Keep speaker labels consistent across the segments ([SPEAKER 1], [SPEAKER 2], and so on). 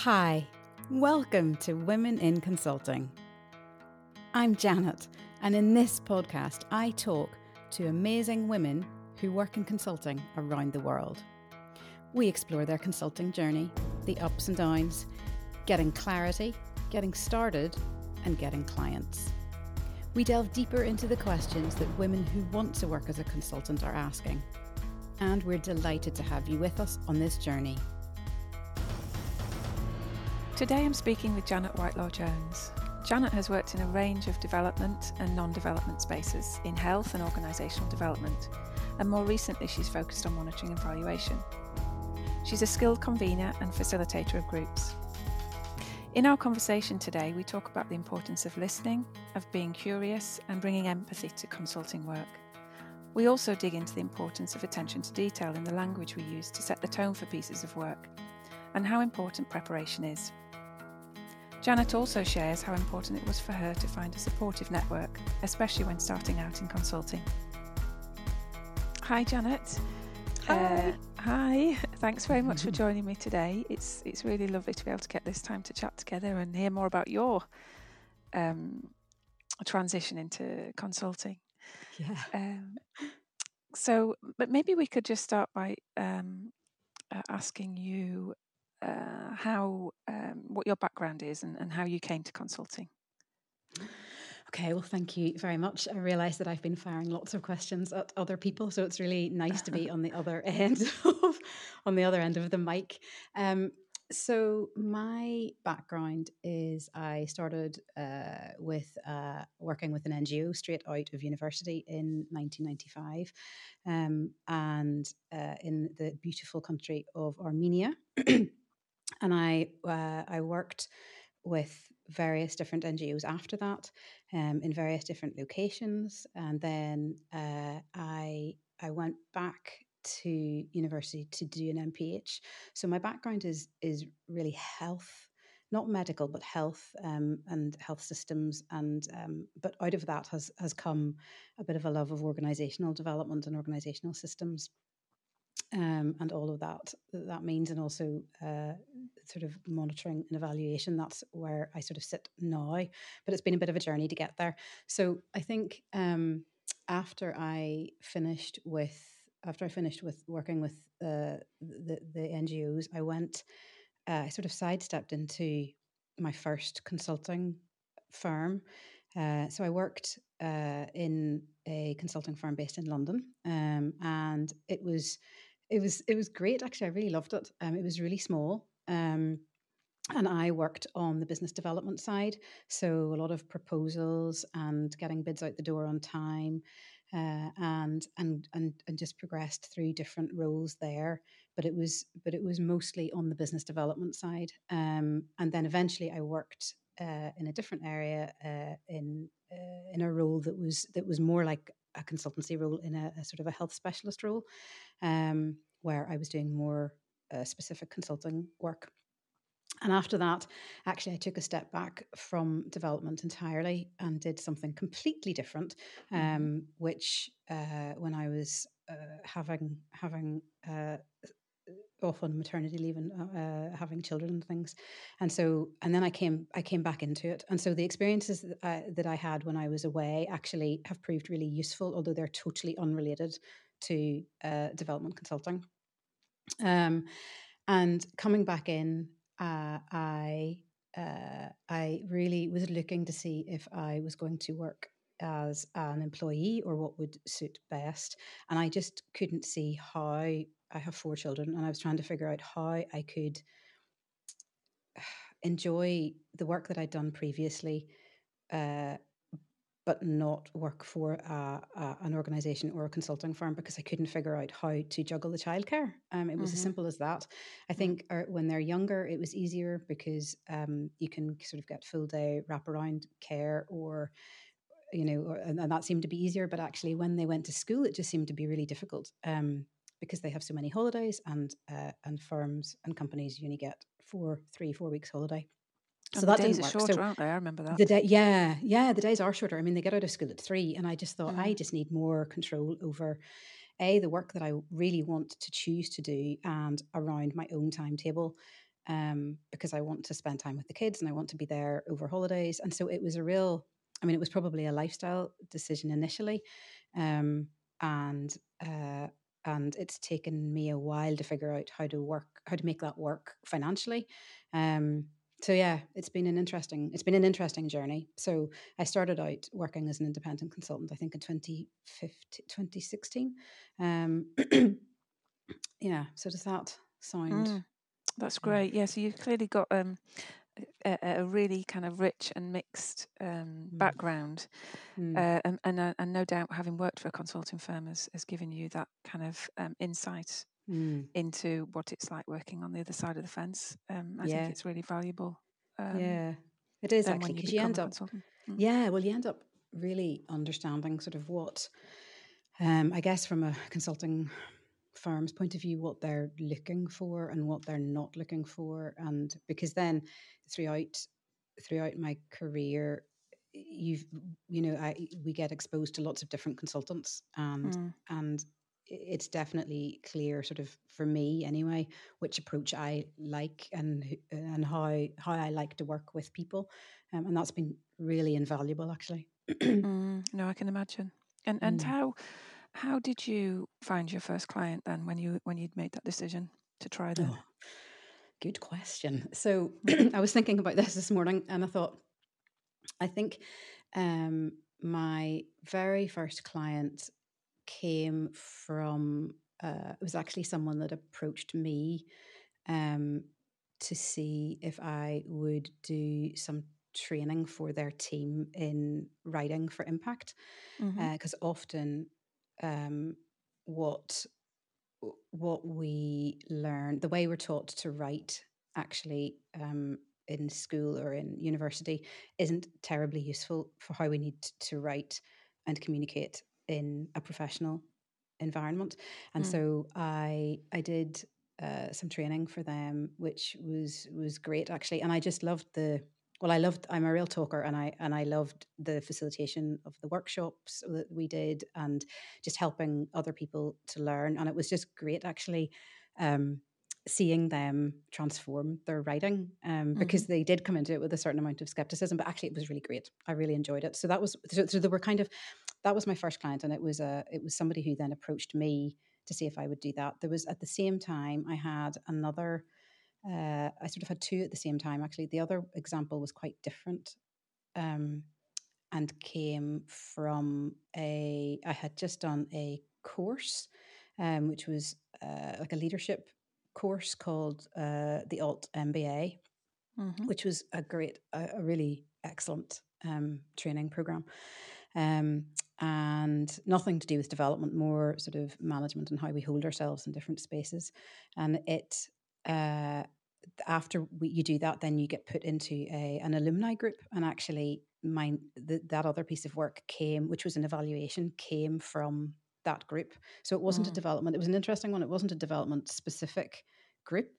[SPEAKER 1] Hi, welcome to Women in Consulting. I'm Janet, and in this podcast, I talk to amazing women who work in consulting around the world. We explore their consulting journey, the ups and downs, getting clarity, getting started, and getting clients. We delve deeper into the questions that women who want to work as a consultant are asking. And we're delighted to have you with us on this journey.
[SPEAKER 2] Today I'm speaking with Janet Whitelaw Jones. Janet has worked in a range of development and non development spaces in health and organisational development, and more recently she's focused on monitoring and evaluation. She's a skilled convener and facilitator of groups. In our conversation today, we talk about the importance of listening, of being curious, and bringing empathy to consulting work. We also dig into the importance of attention to detail in the language we use to set the tone for pieces of work, and how important preparation is. Janet also shares how important it was for her to find a supportive network, especially when starting out in consulting. Hi, Janet.
[SPEAKER 1] Hi.
[SPEAKER 2] Uh, hi. Thanks very much for joining me today. It's it's really lovely to be able to get this time to chat together and hear more about your um, transition into consulting.
[SPEAKER 1] Yeah.
[SPEAKER 2] Um, so, but maybe we could just start by um, uh, asking you uh, how um, what your background is and, and how you came to consulting.
[SPEAKER 1] Okay, well, thank you very much. I realise that I've been firing lots of questions at other people, so it's really nice to be on the other end of on the other end of the mic. Um, so my background is I started uh, with uh, working with an NGO straight out of university in 1995, um, and uh, in the beautiful country of Armenia. and I uh, I worked with various different NGOs after that, um, in various different locations, and then uh, I I went back to university to do an MPH. So my background is is really health, not medical, but health um, and health systems, and um, but out of that has has come a bit of a love of organizational development and organizational systems um, and all of that that means, and also uh, sort of monitoring and evaluation. That's where I sort of sit now, but it's been a bit of a journey to get there. So I think um, after I finished with after I finished with working with uh, the the NGOs, I went. Uh, I sort of sidestepped into my first consulting firm. Uh, so I worked uh, in a consulting firm based in London, um, and it was it was it was great. Actually, I really loved it. Um, it was really small. Um, and I worked on the business development side, so a lot of proposals and getting bids out the door on time, uh, and and and and just progressed through different roles there. But it was but it was mostly on the business development side, um, and then eventually I worked uh, in a different area uh, in uh, in a role that was that was more like a consultancy role in a, a sort of a health specialist role, um, where I was doing more uh, specific consulting work. And after that, actually, I took a step back from development entirely and did something completely different, mm-hmm. um, which uh, when I was uh, having having uh, off on maternity leave and uh, uh, having children and things. And so and then i came i came back into it. And so the experiences that I, that I had when i was away actually have proved really useful although they're totally unrelated to uh, development consulting. Um, and coming back in uh, i uh, i really was looking to see if i was going to work as an employee or what would suit best. And i just couldn't see how I have four children, and I was trying to figure out how I could enjoy the work that I'd done previously, uh, but not work for a, a, an organization or a consulting firm because I couldn't figure out how to juggle the childcare. Um, it was mm-hmm. as simple as that. I mm-hmm. think mm-hmm. when they're younger, it was easier because um, you can sort of get full day wraparound care or you know, or, and, and, that seemed to be easier. But actually, when they went to school, it just seemed to be really difficult. Um, because they have so many holidays and uh, and firms and companies you only get four, three, four weeks holiday.
[SPEAKER 2] So and that days are shorter, so aren't they? I remember that.
[SPEAKER 1] The day, yeah, yeah, the days are shorter. I mean, they get out of school at three, and I just thought mm. I just need more control over a the work that I really want to choose to do and around my own timetable. um, because I want to spend time with the kids and I want to be there over holidays. And so it was a real, I mean, it was probably a lifestyle decision initially. Um, and, uh, and it's taken me a while to figure out how to work, how to make that work financially. Um, so yeah, it's been an interesting, it's been an interesting journey. So I started out working as an independent consultant, I think in 2015, 2016. Um, yeah. So does that sound?
[SPEAKER 2] Mm, that's great. Yeah. So you've clearly got um, a, a, really kind of rich and mixed um, mm. background, mm. Uh, and and, uh, and no doubt having worked for a consulting firm has, has given you that kind of um, insight mm. into what it's like working on the other side of the fence. Um, I yeah. think it's really valuable.
[SPEAKER 1] Um, yeah, it is actually because you, you, end up. Mm. Yeah, well, you end up really understanding sort of what, um, I guess, from a consulting firm's point of view what they're looking for and what they're not looking for and because then throughout throughout my career you've you know I we get exposed to lots of different consultants and mm. and it's definitely clear sort of for me anyway which approach I like and and how how I like to work with people um, and that's been really invaluable actually
[SPEAKER 2] mm, no I can imagine and and mm. how how did you find your first client then when you when you'd made that decision to try them? Oh,
[SPEAKER 1] good question. So I was thinking about this this morning and I thought I think um, my very first client came from uh, it was actually someone that approached me um, to see if I would do some training for their team in writing for impact because mm-hmm. uh, often um, what what we learn, the way we're taught to write, actually um, in school or in university, isn't terribly useful for how we need to write and communicate in a professional environment. And mm. so I I did uh, some training for them, which was was great actually, and I just loved the well i loved i'm a real talker and i and i loved the facilitation of the workshops that we did and just helping other people to learn and it was just great actually um, seeing them transform their writing um, because mm-hmm. they did come into it with a certain amount of skepticism but actually it was really great. I really enjoyed it. So that was so, so they were kind of that was my first client and it was a it was somebody who then approached me to see if i would do that. There was at the same time i had another uh, I sort of had two at the same time. Actually, the other example was quite different, um, and came from a. I had just done a course, um, which was uh, like a leadership course called uh, the Alt MBA, mm-hmm. which was a great, a, a really excellent um, training program. Um, and nothing to do with development, more sort of management and how we hold ourselves in different spaces. And it uh, after we, you do that, then you get put into a, an alumni group. And actually, my the, that other piece of work came, which was an evaluation, came from that group. So it wasn't mm. a development. It was an interesting one. It wasn't a development specific group.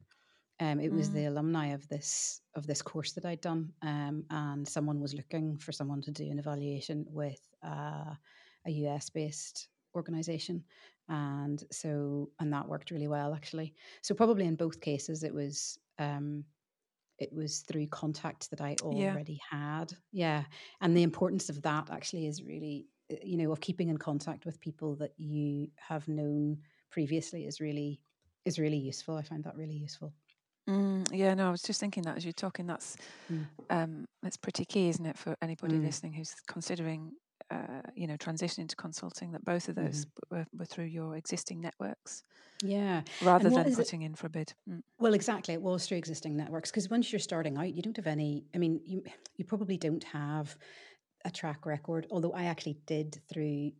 [SPEAKER 1] Um, it was mm. the alumni of this of this course that I'd done, um, and someone was looking for someone to do an evaluation with uh, a US based organization, and so and that worked really well actually. So probably in both cases, it was um, it was through contacts that I already yeah. had. Yeah. And the importance of that actually is really, uh, you know, of keeping in contact with people that you have known previously is really is really useful. I find that really useful.
[SPEAKER 2] Mm, yeah, no, I was just thinking that as you're talking, that's mm. um, that's pretty key, isn't it, for anybody mm. listening who's considering uh, you know, transition to consulting, that both of those mm-hmm. were, were, through your existing networks.
[SPEAKER 1] Yeah.
[SPEAKER 2] Rather than putting it? in for a bid.
[SPEAKER 1] Mm. Well, exactly. It was through existing networks because once you're starting out, you don't have any, I mean, you, you probably don't have a track record, although I actually did through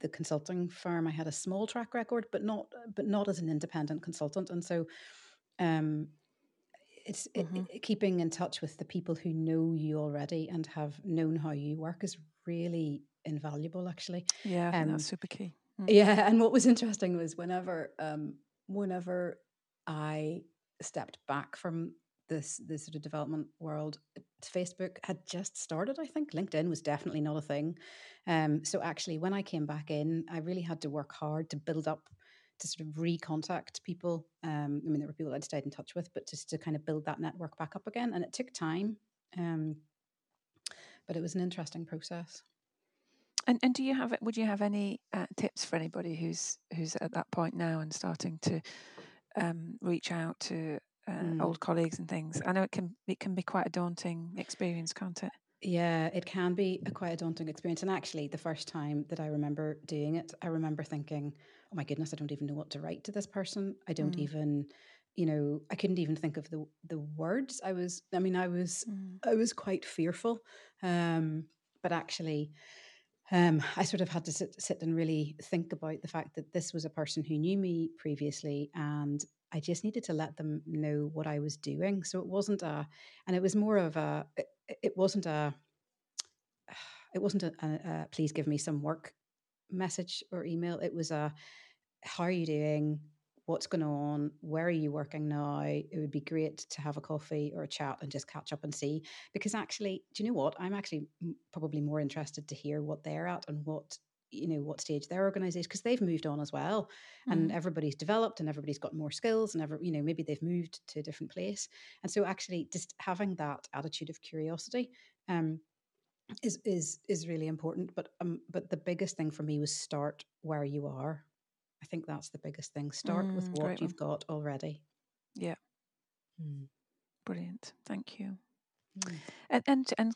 [SPEAKER 1] the consulting firm. I had a small track record, but not, but not as an independent consultant. And so, um, it's mm-hmm. it, keeping in touch with the people who know you already and have known how you work is really invaluable actually
[SPEAKER 2] yeah um, that's super key
[SPEAKER 1] mm. yeah and what was interesting was whenever um whenever i stepped back from this this sort of development world facebook had just started i think linkedin was definitely not a thing um so actually when i came back in i really had to work hard to build up to sort of recontact people. Um, I mean, there were people I'd stayed in touch with, but just to kind of build that network back up again. And it took time, um, but it was an interesting process.
[SPEAKER 2] And and do you have it would you have any uh, tips for anybody who's who's at that point now and starting to um, reach out to uh, mm. old colleagues and things? I know it can it can be quite a daunting experience, can't it?
[SPEAKER 1] Yeah, it can be a quite a daunting experience. And actually, the first time that I remember doing it, I remember thinking, "Oh my goodness, I don't even know what to write to this person. I don't mm. even." You know i couldn't even think of the the words i was i mean i was mm. i was quite fearful um but actually um, I sort of had to sit, sit and really think about the fact that this was a person who knew me previously, and I just needed to let them know what I was doing. So it wasn't a, and it was more of a, it, it wasn't a, it wasn't a, a, a, please give me some work message or email. It was a, how are you doing? What's going on where are you working now? It would be great to have a coffee or a chat and just catch up and see because actually do you know what? I'm actually probably more interested to hear what they're at and what you know what stage their organization because they've moved on as well mm. and everybody's developed and everybody's got more skills and ever you know maybe they've moved to a different place and so actually just having that attitude of curiosity um is is is really important but um but the biggest thing for me was start where you are I think that's the biggest thing. Start mm, with what you've one. got already.
[SPEAKER 2] Yeah. Mm. Brilliant. Thank you. Mm. And, and and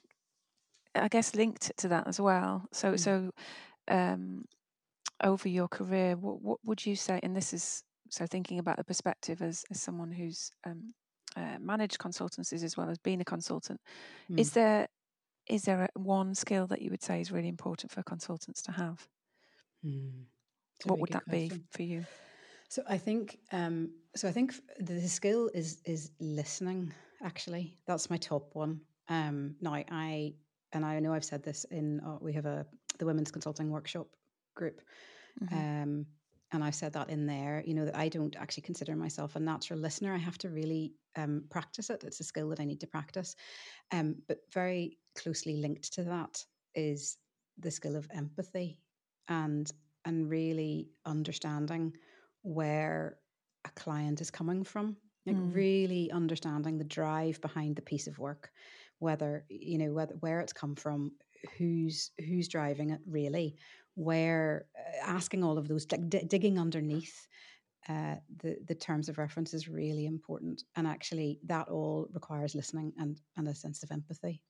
[SPEAKER 2] I guess linked to that as well. So mm. so um, over your career, what what would you say? And this is so thinking about the perspective as as someone who's um, uh, managed consultancies as well as being a consultant. Is mm. there is there a, one skill that you would say is really important for consultants to have?
[SPEAKER 1] Mm
[SPEAKER 2] what would that question. be for you?
[SPEAKER 1] So I think um, so. I think the skill is is listening. Actually, that's my top one. Um, now I and I know I've said this in uh, we have a the women's consulting workshop group, mm-hmm. um, and I've said that in there. You know that I don't actually consider myself a natural listener. I have to really um, practice it. It's a skill that I need to practice. Um, but very closely linked to that is the skill of empathy and and really understanding where a client is coming from. Like mm. really understanding the drive behind the piece of work whether you know whether where it's come from who's who's driving it really. Where uh, asking all of those like d- digging underneath uh, the the terms of reference is really important. And actually that all requires listening and and a sense of empathy.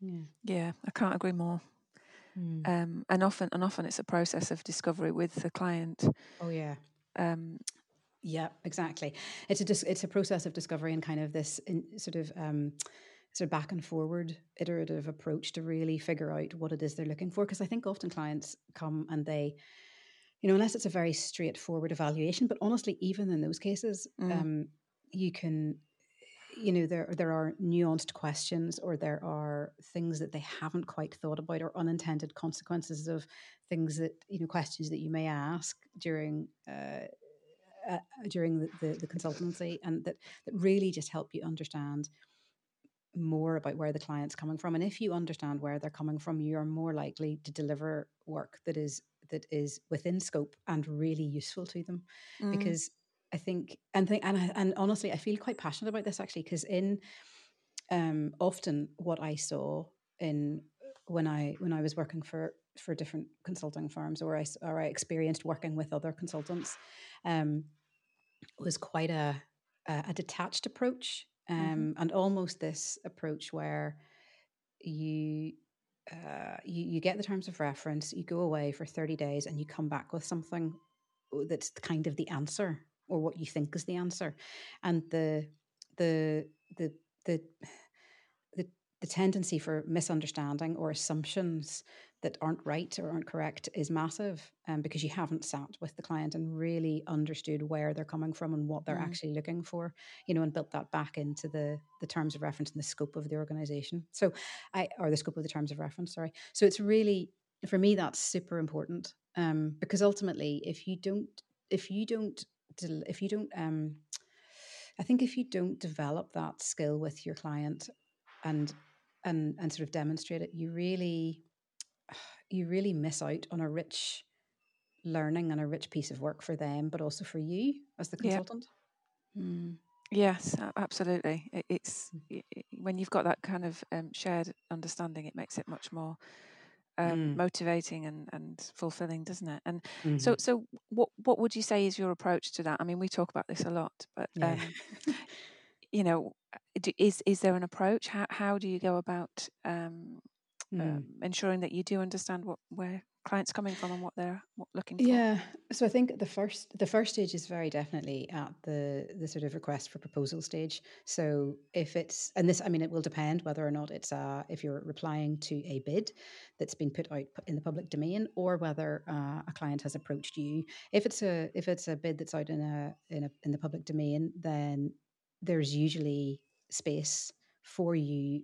[SPEAKER 2] Yeah. Yeah i can't agree more Mm. Um, and often, and often, it's a process of discovery with the client.
[SPEAKER 1] Oh yeah. Um, yeah, exactly. It's a dis- it's a process of discovery and kind of this in, sort of um, sort of back and forward iterative approach to really figure out what it is they're looking for. Because I think often clients come and they, you know, unless it's a very straightforward evaluation, but honestly, even in those cases, mm. um, you can you know there there are nuanced questions or there are things that they haven't quite thought about or unintended consequences of things that you know questions that you may ask during uh, uh, during the, the, the, consultancy and that that really just help you understand more about where the client's coming from and if you understand where they're coming from you're more likely to deliver work that is that is within scope and really useful to them mm. because I think and think and and honestly, I feel quite passionate about this actually because in um, often what I saw in when I when I was working for for different consulting firms or I or I experienced working with other consultants um, was quite a a, a detached approach um, mm-hmm. and almost this approach where you uh, you, you get the terms of reference, you go away for 30 days and you come back with something that's kind of the answer or what you think is the answer. And the the the the the, the tendency for misunderstanding or assumptions that aren't right or aren't correct is massive um, because you haven't sat with the client and really understood where they're coming from and what they're mm. actually looking for you know and built that back into the the terms of reference and the scope of the organization. So i or the scope of the terms of reference sorry. So it's really for me that's super important um, because ultimately if you don't if you don't if you don't um I think if you don't develop that skill with your client and and and sort of demonstrate it, you really you really miss out on a rich learning and a rich piece of work for them, but also for you as the consultant.
[SPEAKER 2] Yeah. Mm. Yes, absolutely. it's mm. when you've got that kind of um, shared understanding, it makes it much more um, mm. motivating and, and fulfilling, doesn't it? And mm-hmm. so, so what what would you say is your approach to that? I mean, we talk about this a lot, but yeah. um, you know, is is there an approach? How how do you go about um, mm. ensuring that you do understand what where clients coming from and what they're looking for?
[SPEAKER 1] Yeah, so I think the first the first stage is very definitely at the the sort of request for proposal stage. So if it's and this, I mean, it will depend whether or not it's a if you're replying to a bid that's been put out in the public domain, or whether uh, a client has approached you. If it's a if it's a bid that's out in a in a in the public domain, then there's usually space for you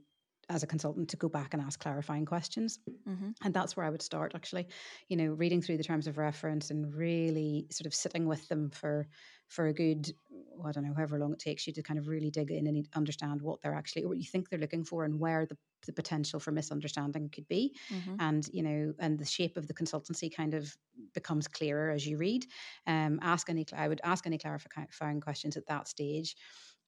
[SPEAKER 1] as a consultant to go back and ask clarifying questions. Mm-hmm. And that's where I would start actually, you know, reading through the terms of reference and really sort of sitting with them for for a good well, I don't know, however long it takes you to kind of really dig in and understand what they're actually what you think they're looking for and where the, the potential for misunderstanding could be. Mm-hmm. And, you know, and the shape of the consultancy kind of becomes clearer as you read. Um, ask any I would ask any clarifying questions at that stage.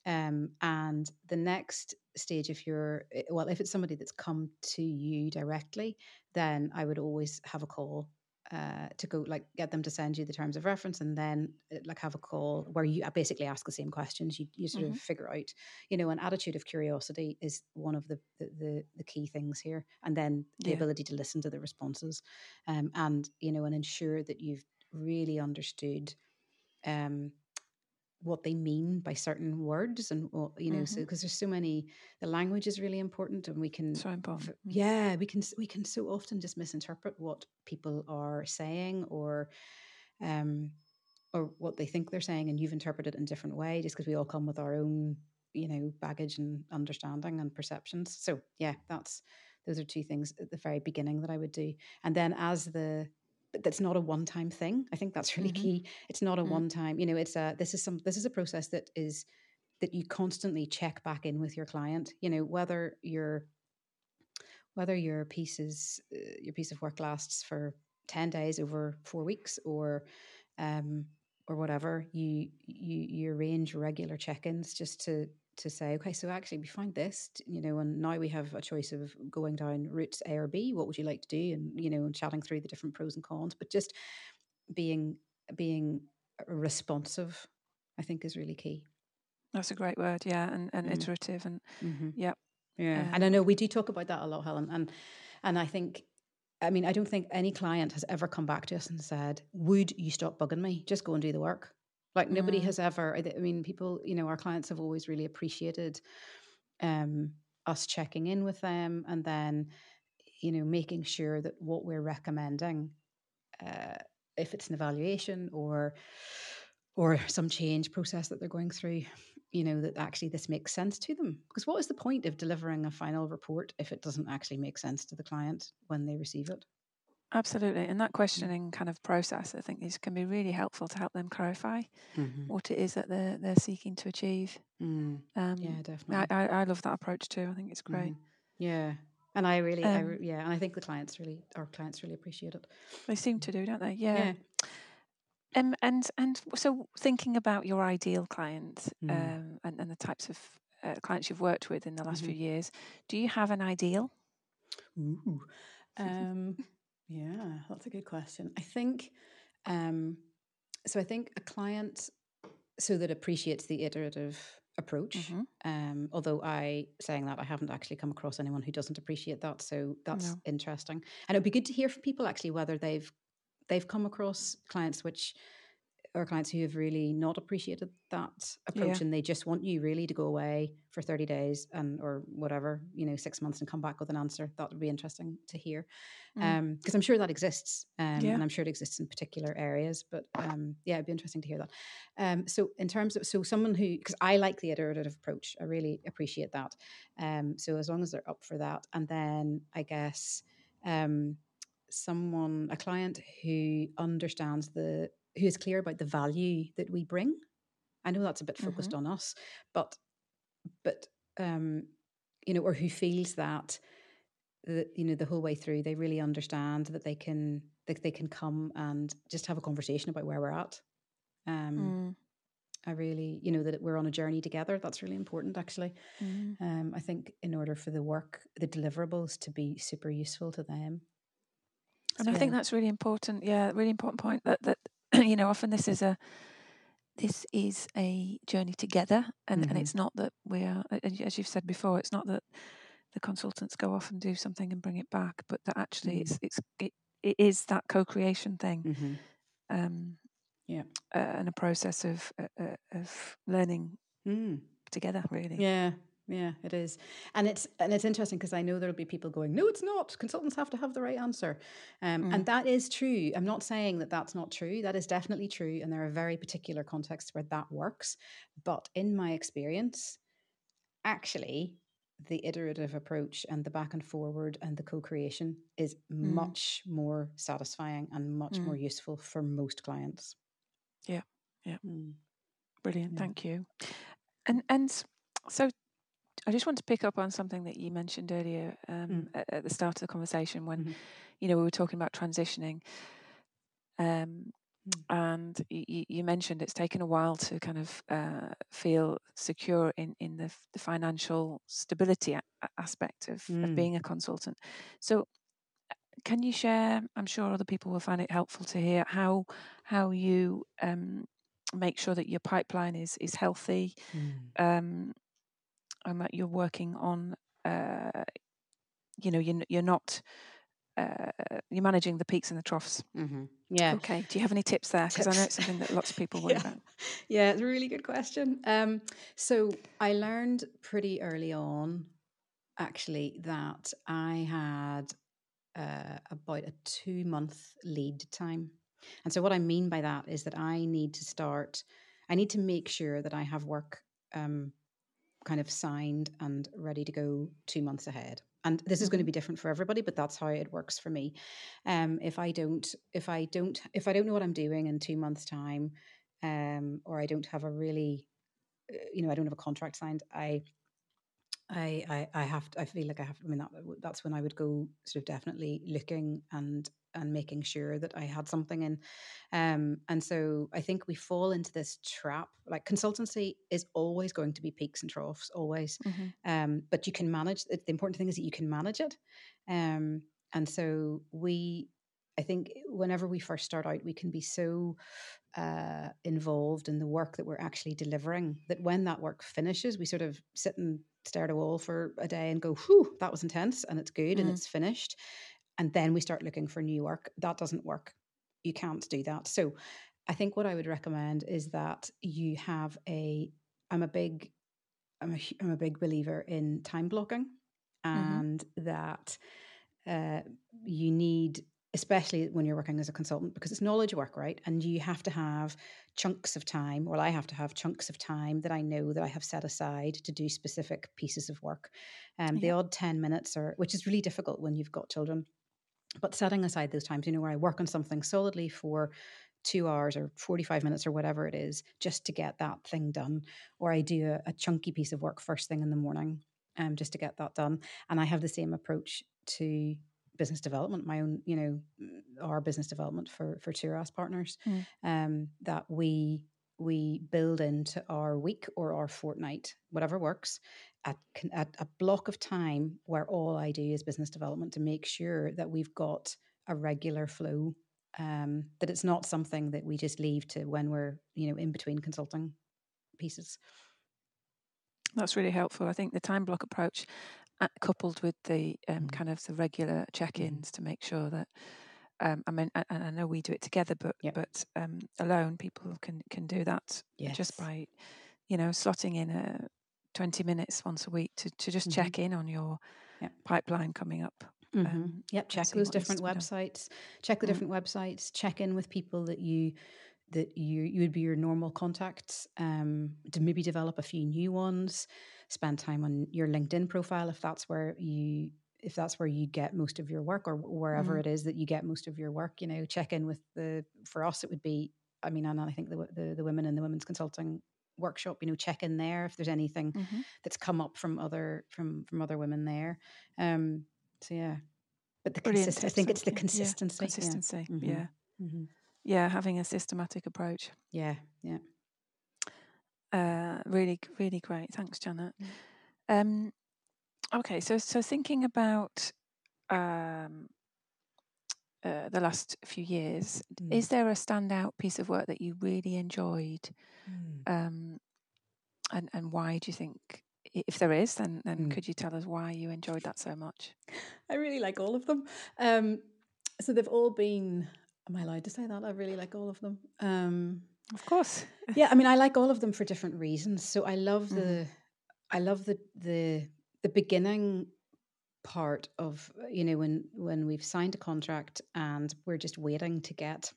[SPEAKER 1] Um, and the next stage, if you're, eh, well, if it's somebody that's come to you directly, then I would always have a call uh, to go like get them to send you the terms of reference and then uh, like have a call where you basically ask the same questions you, you sort mm-hmm. of figure out you know an attitude of curiosity is one of the the, the, the key things here and then the yeah. ability to listen to the responses um, and you know and ensure that you've really understood um, what they mean by certain words and you know mm-hmm. so because there's so many the language is really important and we can
[SPEAKER 2] so important
[SPEAKER 1] yeah. we can we can so often just misinterpret what people are saying or um or what they think they're saying and you've interpreted it in a different way just because we all come with our own you know baggage and understanding and perceptions. So yeah that's those are two things at the very beginning that i would do. And then as the that's not a one time thing. I think that's really mm-hmm. key. It's not a mm-hmm. one time, you know, it's a this is some this is a process that is that you constantly check back in with your client, you know, whether your whether your piece is uh, your piece of work lasts for 10 days over 4 weeks or um or whatever, you you you arrange regular check-ins just to to say, okay, so actually we find this, you know, and now we have a choice of going down routes A or B. What would you like to do? And you know, and chatting through the different pros and cons, but just being being responsive, I think, is really key.
[SPEAKER 2] That's a great word, yeah, and, and mm. iterative, and mm-hmm. yeah,
[SPEAKER 1] yeah. Um, and I know we do talk about that a lot, Helen, and and I think. I mean, I don't think any client has ever come back to us and said, "Would you stop bugging me? Just go and do the work." Like nobody mm. has ever. I mean, people. You know, our clients have always really appreciated um, us checking in with them, and then you know making sure that what we're recommending, uh, if it's an evaluation or or some change process that they're going through, you know that actually this makes sense to them. Because what is the point of delivering a final report if it doesn't actually make sense to the client when they receive it?
[SPEAKER 2] Absolutely. And that mm. questioning kind of process, I think, is can be really helpful to help them clarify mm-hmm. what it is that they're they're seeking to achieve.
[SPEAKER 1] Mm. Um, yeah, definitely.
[SPEAKER 2] I, I, love that approach too. I think it's great. Mm-hmm.
[SPEAKER 1] Yeah. And I really, um, I re- yeah, and I think the clients really, our clients really appreciate it.
[SPEAKER 2] They seem to do, don't they? Yeah. yeah. Um, and and so thinking about your ideal client mm. um, and, and the types of uh, clients you've worked with in the last mm-hmm. few years, do you have an ideal?
[SPEAKER 1] Ooh. Um, yeah, that's a good question. I think um, so. I think a client so that appreciates the iterative approach. Mm-hmm. Um, although I saying that I haven't actually come across anyone who doesn't appreciate that, so that's no. interesting. And it'd be good to hear from people actually whether they've they've come across clients which our clients who have really not appreciated that approach yeah. and they just want you really to go away for 30 days and or whatever you know six months and come back with an answer that would be interesting to hear because mm. um, i'm sure that exists um, yeah. and i'm sure it exists in particular areas but um, yeah it'd be interesting to hear that um, so in terms of so someone who because i like the iterative approach i really appreciate that um, so as long as they're up for that and then i guess um, someone a client who understands the who is clear about the value that we bring. I know that's a bit focused mm-hmm. on us, but but um, you know, or who feels that that you know the whole way through they really understand that they can that they can come and just have a conversation about where we're at. Um,
[SPEAKER 2] Mm.
[SPEAKER 1] I really, you know, that we're on a journey together. That's really important, actually.
[SPEAKER 2] Mm.
[SPEAKER 1] Um, I think in order for the work, the deliverables to be super useful to them.
[SPEAKER 2] And
[SPEAKER 1] So,
[SPEAKER 2] I think
[SPEAKER 1] yeah.
[SPEAKER 2] that's really important. Yeah, really important point that that you know often this is a this is a journey together, and and
[SPEAKER 1] Mhm.
[SPEAKER 2] it's not that we are as you've said before, it's not that the consultants go off and do something and bring it back, but that actually
[SPEAKER 1] Mhm.
[SPEAKER 2] it's it's it, it is that co-creation thing.
[SPEAKER 1] Mhm.
[SPEAKER 2] Um,
[SPEAKER 1] Yeah.
[SPEAKER 2] uh, and a process of uh, uh, of learning
[SPEAKER 1] Mm.
[SPEAKER 2] together, really.
[SPEAKER 1] Yeah, yeah, it is, and it's and it's interesting because I know there'll be people going, "No, it's not. Consultants have to have the right answer," um,
[SPEAKER 2] Mm.
[SPEAKER 1] and that is true. I'm not saying that that's not true. That is definitely true, and there are very particular contexts where that works. But in my experience, actually, the iterative approach and the back and forward and the co-creation is much more satisfying and much more useful for most clients.
[SPEAKER 2] Yeah, yeah.
[SPEAKER 1] Mm.
[SPEAKER 2] Brilliant,
[SPEAKER 1] Yeah.
[SPEAKER 2] thank you. And and so I just want to pick up on something that you mentioned earlier um,
[SPEAKER 1] Mm.
[SPEAKER 2] at, at the start of the conversation when
[SPEAKER 1] Mhm.
[SPEAKER 2] you know we were talking about transitioning. Um,
[SPEAKER 1] Mm.
[SPEAKER 2] and you, you mentioned it's taken a while to kind of uh, feel secure in, in the, the financial stability a- aspect of, of
[SPEAKER 1] Mm.
[SPEAKER 2] being a consultant. So, uh, can you share? I'm sure other people will find it helpful to hear how how you um, make sure that your pipeline is is healthy,
[SPEAKER 1] Mm.
[SPEAKER 2] um, and that you're working on. Uh, you know, you're, you're not. Uh, you're managing the peaks and the troughs.
[SPEAKER 1] Mhm. Yeah.
[SPEAKER 2] Okay. Do you have any tips there? Because I know it's something that lots of people worry
[SPEAKER 1] yeah.
[SPEAKER 2] about.
[SPEAKER 1] Yeah, it's a really good question. Um, so I learned pretty early on, actually, that I had uh, about a two month lead time. And so what I mean by that is that I need to start, I need to make sure that I have work um, kind of signed and ready to go two months ahead. And this is going to be different for everybody, but that's how it works for me. Um, if I don't, if I don't, if I don't know what I'm doing in two months' time, um, or I don't have a really, uh, you know, I don't have a contract signed, I, I, I, I have, to, I feel like I have. I mean, that, that's when I would go sort of definitely looking and and making sure that I had something in. Um, and so I think we fall into this trap. Like consultancy is always going to be peaks and troughs, always.
[SPEAKER 2] Mhm.
[SPEAKER 1] Um, but you can manage. it- The important thing is that you can manage it. Um, and so we, I think, whenever we first start out, we can be so uh, involved in the work that we're actually delivering that when that work finishes, we sort of sit and stare at a wall for a day and go, "Whew, that was intense," and it's good and
[SPEAKER 2] Mm.
[SPEAKER 1] it's finished. And then we start looking for new work. That doesn't work. You can't do that. So, I think what I would recommend is that you have a. I'm a big, I'm a, I'm a big believer in time blocking, and that uh, you need, especially when you're working as a consultant, because it's knowledge work, right? And you have to have chunks of time, or I have to have chunks of time that I know that I have set aside to do specific pieces of work. Um, the odd 10 minutes, or which is really difficult when you've got children. But setting aside those times, you know, where I work on something solidly for two hours or 45 minutes or whatever it is, just to get that thing done. Or I do a, a chunky piece of work first thing in the morning um, just to get that done. And I have the same approach to business development, my own, you know, our business development for for Turas partners,
[SPEAKER 2] Mm.
[SPEAKER 1] um, that we we build into our week or our fortnight, whatever works, a, a, a block of time where all I do is business development to make sure that we've got a regular flow. Um, that it's not something that we just leave to when we're, you know, in between consulting pieces.
[SPEAKER 2] That's really helpful. I think the time block approach, uh, coupled with the um,
[SPEAKER 1] Mhm.
[SPEAKER 2] kind of the regular check-ins to make sure that. Um, I mean, and I know we do it together, but
[SPEAKER 1] Yep.
[SPEAKER 2] but um, alone, people can can do that
[SPEAKER 1] Yes.
[SPEAKER 2] just by, you know, slotting in a twenty minutes once a week to to just
[SPEAKER 1] Mhm.
[SPEAKER 2] check in on your
[SPEAKER 1] Yep.
[SPEAKER 2] pipeline coming up.
[SPEAKER 1] Mhm.
[SPEAKER 2] um,
[SPEAKER 1] yep, check those different
[SPEAKER 2] done.
[SPEAKER 1] websites. Check the
[SPEAKER 2] Mm.
[SPEAKER 1] different websites. Check in with people that you that you you would be your normal contacts. Um, to maybe develop a few new ones. Spend time on your LinkedIn profile if that's where you if that's where you get most of your work or wherever
[SPEAKER 2] Mhm.
[SPEAKER 1] it is that you get most of your work. You know, check in with the. For us, it would be. I mean, and I think the the, the women in the women's consulting workshop. You know, check in there if there's anything
[SPEAKER 2] Mhm.
[SPEAKER 1] that's come up from other from from other women there. Um, so yeah, but the consistency. I think it's the consistency.
[SPEAKER 2] Yeah, consistency.
[SPEAKER 1] Yeah.
[SPEAKER 2] Yeah.
[SPEAKER 1] Mm-hmm.
[SPEAKER 2] yeah, having a systematic approach.
[SPEAKER 1] Yeah. Yeah.
[SPEAKER 2] Uh, really, really great. Thanks, Janet.
[SPEAKER 1] Mm.
[SPEAKER 2] Um, okay, so so thinking about um, uh, the last few years,
[SPEAKER 1] Mm.
[SPEAKER 2] is there a standout piece of work that you really enjoyed,
[SPEAKER 1] Mm.
[SPEAKER 2] um, and and why do you think? If there is, then then
[SPEAKER 1] Mm.
[SPEAKER 2] could you tell us why you enjoyed that so much?
[SPEAKER 1] I really like all of them. Um, so they've all been. Am I allowed to say that? I really like all of them. Um,
[SPEAKER 2] Of course.
[SPEAKER 1] yeah, I mean, I like all of them for different reasons. So I love
[SPEAKER 2] Mhm.
[SPEAKER 1] the, I love the the the beginning part of you know when when we've signed a contract and we're just waiting to get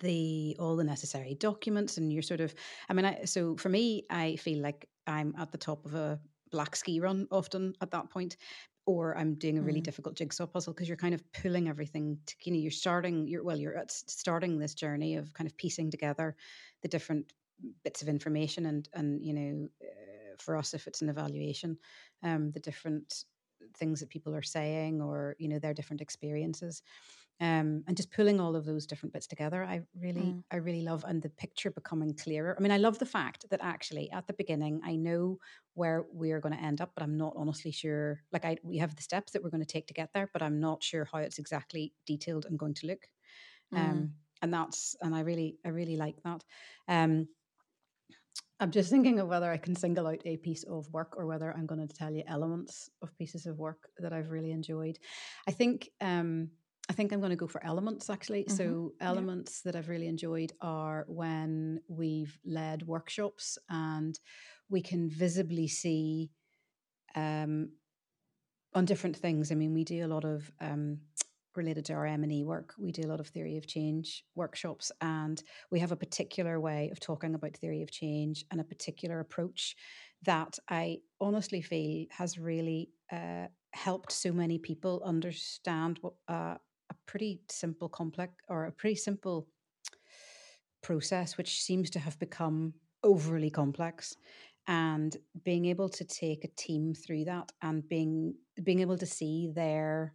[SPEAKER 1] the all the necessary documents and you're sort of i mean I, so for me i feel like i'm at the top of a black ski run often at that point or i'm doing a really
[SPEAKER 2] Mm.
[SPEAKER 1] difficult jigsaw puzzle because you're kind of pulling everything to, you know you're starting you're well you're at starting this journey of kind of piecing together the different bits of information and and you know uh, for us if it's an evaluation um the different things that people are saying or you know their different experiences um, and just pulling all of those different bits together i really
[SPEAKER 2] Mm.
[SPEAKER 1] i really love and the picture becoming clearer i mean i love the fact that actually at the beginning i know where we're going to end up but i'm not honestly sure like i we have the steps that we're going to take to get there but i'm not sure how it's exactly detailed and going to look
[SPEAKER 2] Mm.
[SPEAKER 1] um, and that's and i really i really like that um, i'm just thinking of whether i can single out a piece of work or whether i'm going to tell you elements of pieces of work that i've really enjoyed i think um, i think i'm going to go for elements actually
[SPEAKER 2] Mhm.
[SPEAKER 1] so
[SPEAKER 2] Yeah.
[SPEAKER 1] elements that i've really enjoyed are when we've led workshops and we can visibly see um, on different things. I mean, we do a lot of um, related to our M and E work. We do a lot of theory of change workshops, and we have a particular way of talking about theory of change and a particular approach that I honestly feel has really uh, helped so many people understand what uh, a pretty simple complex or a pretty simple process, which seems to have become overly complex and being able to take a team through that and being being able to see their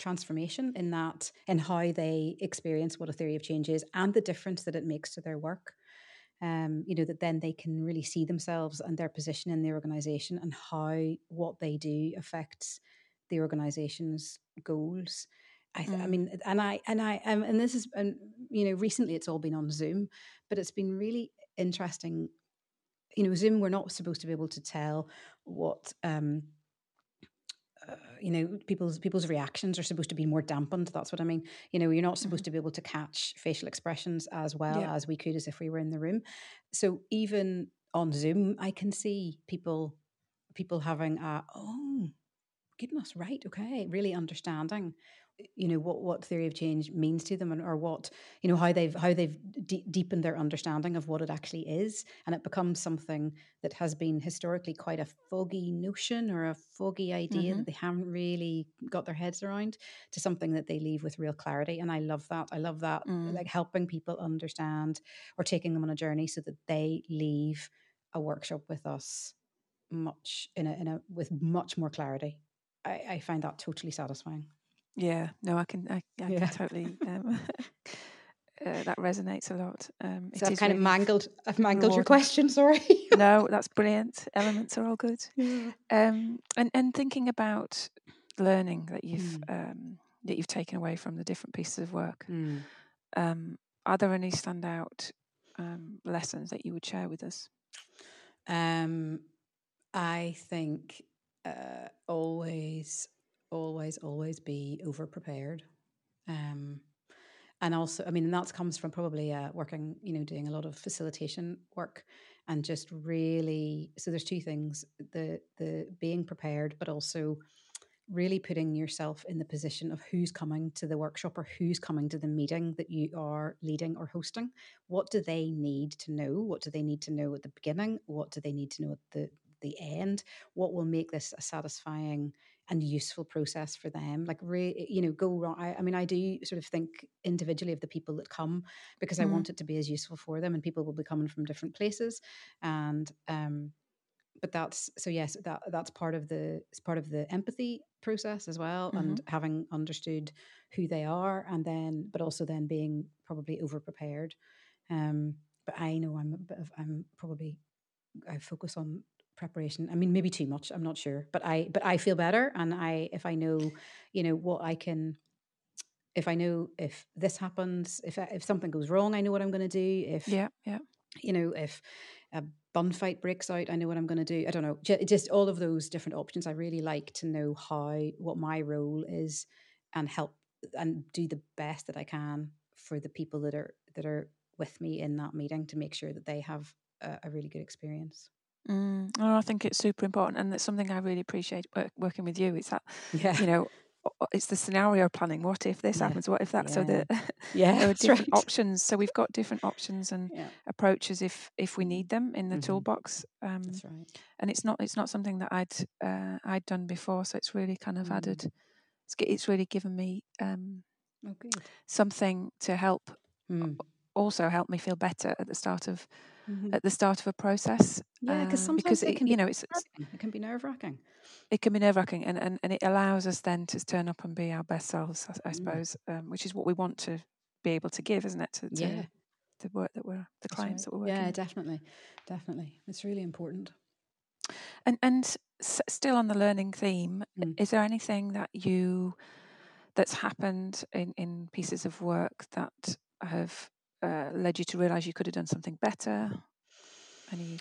[SPEAKER 1] transformation in that in how they experience what a theory of change is and the difference that it makes to their work um, you know that then they can really see themselves and their position in the organization and how what they do affects the organization's goals I, th- I
[SPEAKER 2] Mm.
[SPEAKER 1] mean, and I and I um, and this is and you know recently it's all been on Zoom, but it's been really interesting. You know, Zoom we're not supposed to be able to tell what um, you know people's people's reactions are supposed to be more dampened. That's what I mean. You know, you're not mm-hmm. supposed to be able to catch facial expressions as well
[SPEAKER 2] Yeah.
[SPEAKER 1] as we could as if we were in the room. So even on Zoom, I can see people people having a oh goodness right okay really understanding you know what what theory of change means to them and or what you know how they've how they've de- deepened their understanding of what it actually is and it becomes something that has been historically quite a foggy notion or a foggy idea
[SPEAKER 2] Mhm.
[SPEAKER 1] that they haven't really got their heads around to something that they leave with real clarity and i love that i love that
[SPEAKER 2] Mm.
[SPEAKER 1] like helping people understand or taking them on a journey so that they leave a workshop with us much in a, in a with much more clarity I, I find that totally satisfying.
[SPEAKER 2] Yeah, no, I can, I, I
[SPEAKER 1] Yeah.
[SPEAKER 2] can totally. Um, uh, that resonates a lot. Um,
[SPEAKER 1] So I've kind of mangled I've mangled your question, sorry.
[SPEAKER 2] no, that's brilliant. Elements are all good.
[SPEAKER 1] Yeah.
[SPEAKER 2] Um, and and thinking about learning that you've
[SPEAKER 1] Mm.
[SPEAKER 2] um, that you've taken away from the different pieces of work.
[SPEAKER 1] Mm.
[SPEAKER 2] Um, are there any standout um, lessons that you would share with us?
[SPEAKER 1] Um, I think uh, always, always, always be over prepared. Um, and also, I mean, and that comes from probably uh, working, you know, doing a lot of facilitation work and just really. So there's two things: the the being prepared, but also really putting yourself in the position of who's coming to the workshop or who's coming to the meeting that you are leading or hosting. What do they need to know? What do they need to know at the beginning? What do they need to know at the the end? What will make this a satisfying and useful process for them? Like, re, you know, go wrong. I, I mean, I do sort of think individually of the people that come because I
[SPEAKER 2] Mm.
[SPEAKER 1] want it to be as useful for them, and people will be coming from different places, and um, but that's so yes that that's part of the it's part of the empathy process as well
[SPEAKER 2] Mm-hmm.
[SPEAKER 1] and having understood who they are and then but also then being probably over prepared um but i know i'm a bit of i'm probably i focus on preparation i mean maybe too much i'm not sure but i but i feel better and i if i know you know what i can if i know if this happens if I- if something goes wrong i know what i'm going to do if
[SPEAKER 2] Yeah, yeah.
[SPEAKER 1] you know, if a bun fight breaks out, I know what I'm going to do. I don't know, ju- just all of those different options. I really like to know how what my role is and help and do the best that I can for the people that are that are with me in that meeting to make sure that they have a, a really good experience.
[SPEAKER 2] Mm. I think it's super important, and it's something I really appreciate work, working with you. It's that
[SPEAKER 1] Yeah,
[SPEAKER 2] you know, it's the scenario planning. What if this
[SPEAKER 1] Yeah.
[SPEAKER 2] happens? What if that? So
[SPEAKER 1] Yeah.
[SPEAKER 2] the
[SPEAKER 1] yeah,
[SPEAKER 2] there are different
[SPEAKER 1] right.
[SPEAKER 2] options. So we've got different options and
[SPEAKER 1] Yeah,
[SPEAKER 2] approaches if if we need them in the
[SPEAKER 1] Mhm.
[SPEAKER 2] toolbox. Um,
[SPEAKER 1] that's right.
[SPEAKER 2] and it's not it's not something that I'd uh, I'd done before. So it's really kind of
[SPEAKER 1] Mm.
[SPEAKER 2] added. It's it's really given me um,
[SPEAKER 1] Oh,
[SPEAKER 2] something to help
[SPEAKER 1] Mm.
[SPEAKER 2] also help me feel better at the start of
[SPEAKER 1] Mhm.
[SPEAKER 2] at the start of a process.
[SPEAKER 1] Yeah, because
[SPEAKER 2] uh,
[SPEAKER 1] sometimes
[SPEAKER 2] because
[SPEAKER 1] it
[SPEAKER 2] it,
[SPEAKER 1] can
[SPEAKER 2] you
[SPEAKER 1] be
[SPEAKER 2] know it's,
[SPEAKER 1] it can be nerve wracking.
[SPEAKER 2] it can be nerve wracking and, and, and it allows us then to turn up and be our best selves, I, I
[SPEAKER 1] Mm.
[SPEAKER 2] suppose, um, which is what we want to be able to give, isn't it? To, to
[SPEAKER 1] Yeah,
[SPEAKER 2] the work that we're, the clients
[SPEAKER 1] right.
[SPEAKER 2] that we're working
[SPEAKER 1] Yeah,
[SPEAKER 2] with.
[SPEAKER 1] definitely, definitely. It's really important.
[SPEAKER 2] And, and s- still on the learning theme,
[SPEAKER 1] Mm.
[SPEAKER 2] is there anything that you, that's happened in, in pieces of work that have uh, led you to realize you could have done something better? Any,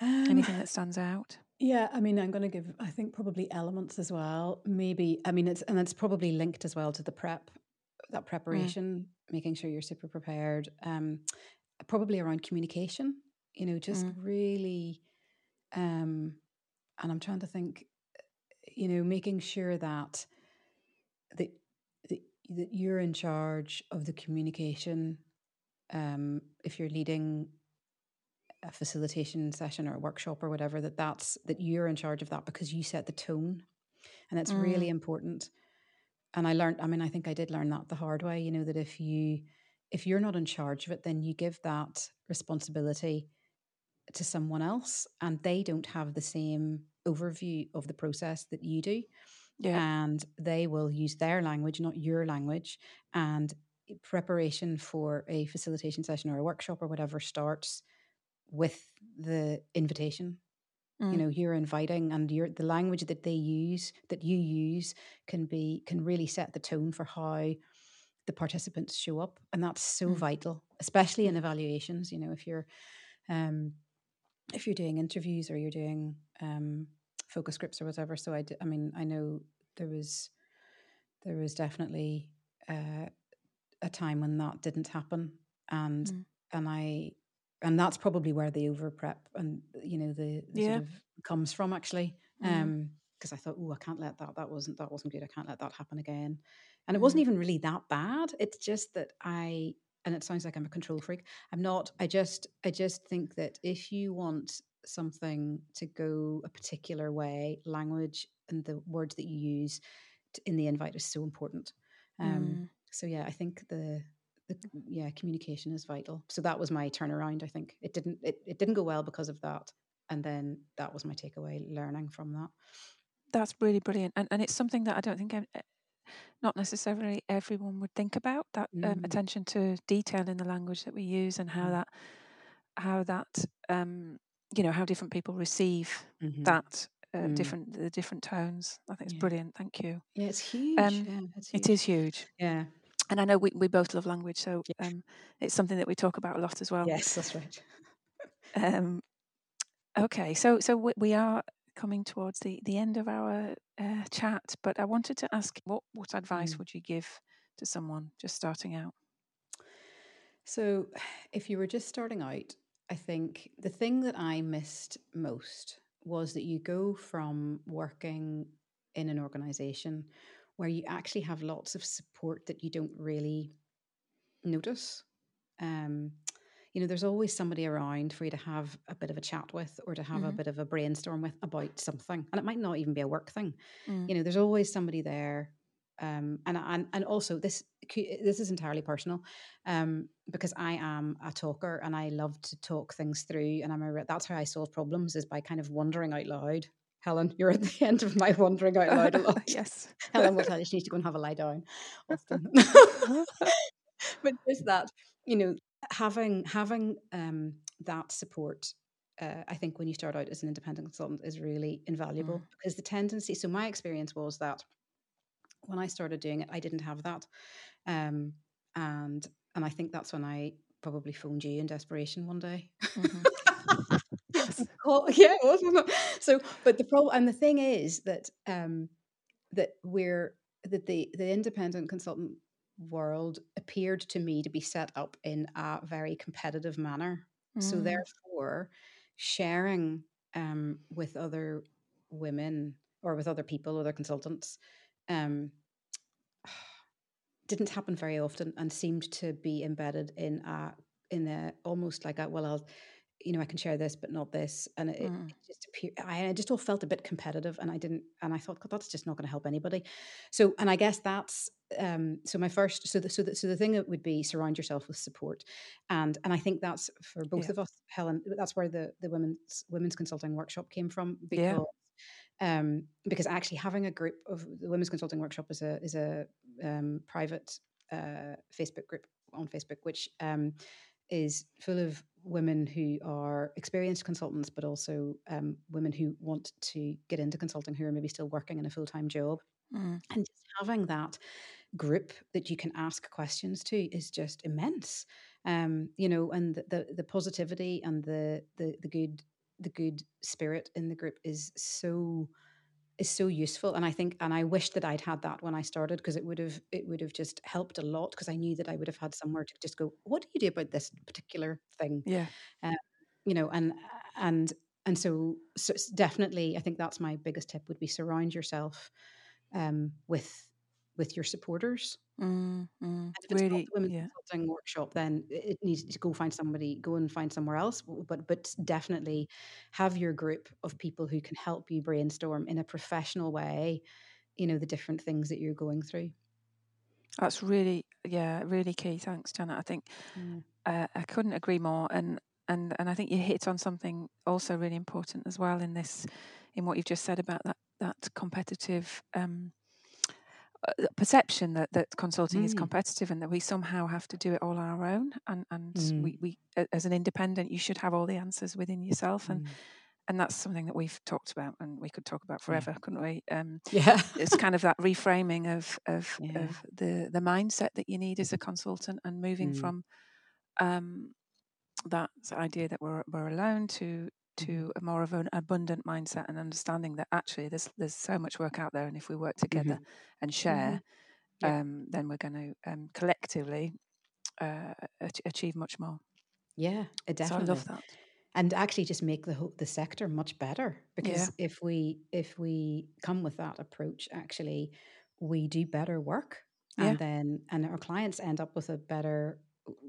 [SPEAKER 1] Um,
[SPEAKER 2] anything that stands out?
[SPEAKER 1] Yeah, I mean, I'm going to give, I think, probably elements as well. Maybe, I mean, it's, and it's probably linked as well to the prep, that preparation, making sure you're super prepared. Um, probably around communication, you know, just
[SPEAKER 2] Mm.
[SPEAKER 1] really, um, and I'm trying to think, you know, making sure that, that, that, that you're in charge of the communication. Um, if you're leading a facilitation session or a workshop or whatever that that's that you're in charge of that because you set the tone and it's
[SPEAKER 2] Mm.
[SPEAKER 1] really important and i learned i mean i think i did learn that the hard way you know that if you if you're not in charge of it then you give that responsibility to someone else and they don't have the same overview of the process that you do
[SPEAKER 2] Yeah.
[SPEAKER 1] and they will use their language not your language and preparation for a facilitation session or a workshop or whatever starts with the invitation
[SPEAKER 2] Mm.
[SPEAKER 1] you know you're inviting and your the language that they use that you use can be can really set the tone for how the participants show up and that's so
[SPEAKER 2] Mm.
[SPEAKER 1] vital especially in evaluations you know if you're um if you're doing interviews or you're doing um focus groups or whatever so i d- i mean i know there was there was definitely uh, a time when that didn't happen and
[SPEAKER 2] Mm.
[SPEAKER 1] and i and that's probably where the over prep and you know the, the
[SPEAKER 2] Yeah.
[SPEAKER 1] sort of comes from actually
[SPEAKER 2] Mm.
[SPEAKER 1] um because i thought oh i can't let that that wasn't that wasn't good i can't let that happen again and it wasn't
[SPEAKER 2] Mm.
[SPEAKER 1] even really that bad it's just that i and it sounds like i'm a control freak i'm not i just i just think that if you want something to go a particular way language and the words that you use in the invite is so important um
[SPEAKER 2] Mm.
[SPEAKER 1] So yeah i think the the yeah communication is vital so that was my turnaround i think it didn't it, it didn't go well because of that and then that was my takeaway learning from that
[SPEAKER 2] That's really brilliant, and and it's something that I don't think ev- eh, not necessarily everyone would think about that um,
[SPEAKER 1] Mm.
[SPEAKER 2] attention to detail in the language that we use and how
[SPEAKER 1] Mm.
[SPEAKER 2] that how that um, you know how different people receive
[SPEAKER 1] Mhm.
[SPEAKER 2] that uh,
[SPEAKER 1] Mm.
[SPEAKER 2] different the different tones. I think it's
[SPEAKER 1] Yeah.
[SPEAKER 2] brilliant. Thank you.
[SPEAKER 1] yeah it's huge
[SPEAKER 2] Um,
[SPEAKER 1] yeah it's huge
[SPEAKER 2] is huge,
[SPEAKER 1] yeah
[SPEAKER 2] and I know we, we both love language, so
[SPEAKER 1] Yeah.
[SPEAKER 2] um, it's something that we talk about a lot as well.
[SPEAKER 1] yes that's right
[SPEAKER 2] Um, okay, so so we, we are coming towards the, the end of our uh, chat, but I wanted to ask what what advice
[SPEAKER 1] Mm.
[SPEAKER 2] would you give to someone just starting out?
[SPEAKER 1] So, if you were just starting out, I think the thing that I missed most was that you go from working in an organization where you actually have lots of support that you don't really notice. Um, you know, there's always somebody around for you to have a bit of a chat with or to have a
[SPEAKER 2] Mhm.
[SPEAKER 1] bit of a brainstorm with about something. And it might not even be a work thing
[SPEAKER 2] Mm.
[SPEAKER 1] you know there's always somebody there um and and and also this this is entirely personal um because I am a talker and I love to talk things through, and I'm a that's how I solve problems is by kind of wondering out loud. Helen, you're at the end of my wondering out loud a lot.
[SPEAKER 2] yes.
[SPEAKER 1] Helen will tell you she needs to go and have a lie down often. but just that, you know, having having um, that support uh, I think when you start out as an independent consultant is really invaluable mm. because the tendency. So my experience was that when I started doing it, I didn't have that, um, and and I think that's when I probably phoned you in desperation one day. Mm-hmm. Oh, yeah, it was. So, but the problem and the thing is that um, that we're that the the independent consultant world appeared to me to be set up in a very competitive manner. Mm. So therefore, sharing um, with other women or with other people, other consultants, um, didn't happen very often and seemed to be embedded in a in a almost like a well I'll you know I can share this but not this and it, mm. it just appeared I, I just all felt a bit competitive and I didn't and I thought God, that's just not going to help anybody so and I guess that's um so my first so the so the, so the thing that would be surround yourself with support and and I think that's for both yeah. of us Helen that's where the the women's women's consulting workshop came from because yeah um, because actually having a group of the women's consulting workshop is a is a um, private uh, Facebook group on Facebook, which um, is full of women who are experienced consultants, but also um, women who want to get into consulting who are maybe still working in a full time job. Mm. And just having that group that you can ask questions to is just immense. Um, you know, and the, the, the positivity and the the the good the good spirit in the group is so is so useful and i think and i wish that i'd had that when i started because it would have it would have just helped a lot because i knew that i would have had somewhere to just go what do you do about this particular thing
[SPEAKER 2] yeah
[SPEAKER 1] um, you know and and and so, so definitely i think that's my biggest tip would be surround yourself um, with with your supporters.
[SPEAKER 2] Mm, mm, if it's really,
[SPEAKER 1] not the women's yeah. consulting workshop, then it needs to go find somebody, go and find somewhere else. But but definitely have your group of people who can help you brainstorm in a professional way. You know the different things that you're going through.
[SPEAKER 2] That's really yeah, really key. Thanks, Janet. I think mm. uh, I couldn't agree more. And and and I think you hit on something also really important as well in this, in what you've just said about that that competitive. Um, perception that, that consulting mm. is competitive and that we somehow have to do it all on our own and and mm. we, we as an independent you should have all the answers within yourself and mm. and that's something that we've talked about and we could talk about forever yeah. couldn't we um,
[SPEAKER 1] yeah
[SPEAKER 2] it's kind of that reframing of of, yeah. of the the mindset that you need as a consultant and moving mm. from um, that idea that we're we're alone to to mm-hmm. a more of an abundant mindset and understanding that actually there's there's so much work out there, and if we work together mm-hmm. and mm-hmm. share, yeah. um, then we're going to um, collectively uh, achieve much more.
[SPEAKER 1] Yeah, definitely.
[SPEAKER 2] So I love that.
[SPEAKER 1] And actually, just make the whole, the sector much better because yeah. if we if we come with that approach, actually, we do better work, and then and our clients end up with a better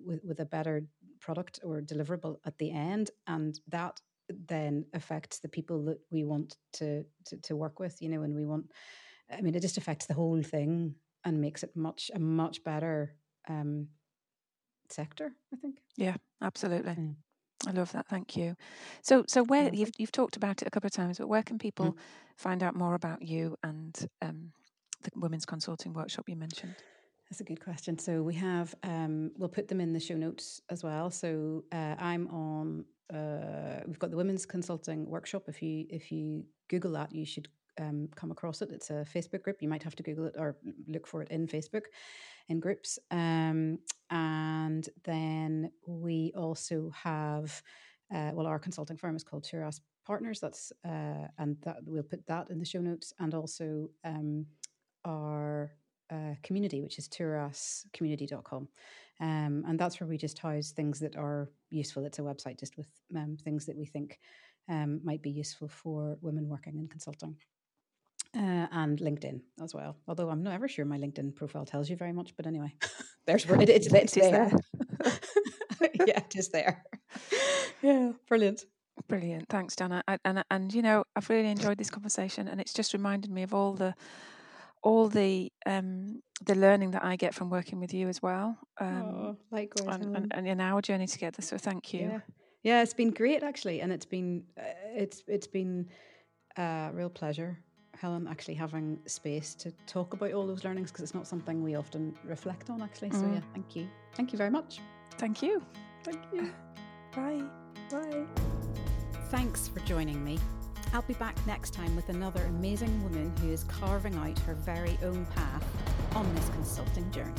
[SPEAKER 1] with, with a better product or deliverable at the end and that then affects the people that we want to, to, to work with, you know, and we want, I mean, it just affects the whole thing and makes it much, a much better um, sector, I think.
[SPEAKER 2] Yeah, absolutely. Mm. I love that. Thank you. So, so where you've you've talked about it a couple of times, but where can people mm. find out more about you and um, the women's consulting workshop you mentioned?
[SPEAKER 1] That's a good question. So we have um, we'll put them in the show notes as well. So uh, I'm on uh, we've got the women's consulting workshop. If you if you Google that, you should um, come across it. It's a Facebook group. You might have to Google it or look for it in Facebook, in groups. Um, and then we also have, uh, well, our consulting firm is called Turas Partners. That's uh, and that we'll put that in the show notes, and also um, our uh, community, which is turascommunity.com. Um, and that's where we just house things that are useful. It's a website just with um, things that we think um, might be useful for women working in consulting. Uh, and LinkedIn as well. Although I'm not ever sure my LinkedIn profile tells you very much, but anyway, there's where it, it's, it's there. yeah, it is there. Yeah, brilliant.
[SPEAKER 2] Brilliant. Thanks, Dana. And, and and you know, I've really enjoyed this conversation, and it's just reminded me of all the all the um, the learning that I get from working with you as well. Um,
[SPEAKER 1] oh, likewise,
[SPEAKER 2] and, and, and, in our journey together. So thank you.
[SPEAKER 1] Yeah. yeah, it's been great actually, and it's been uh, it's it's been a real pleasure, Helen, actually having space to talk about all those learnings because it's not something we often reflect on actually. Mm. So yeah, thank you, thank you very much.
[SPEAKER 2] Thank you.
[SPEAKER 1] Thank you.
[SPEAKER 2] Bye.
[SPEAKER 1] Bye. Thanks for joining me. I'll be back next time with another amazing woman who is carving out her very own path on this consulting journey.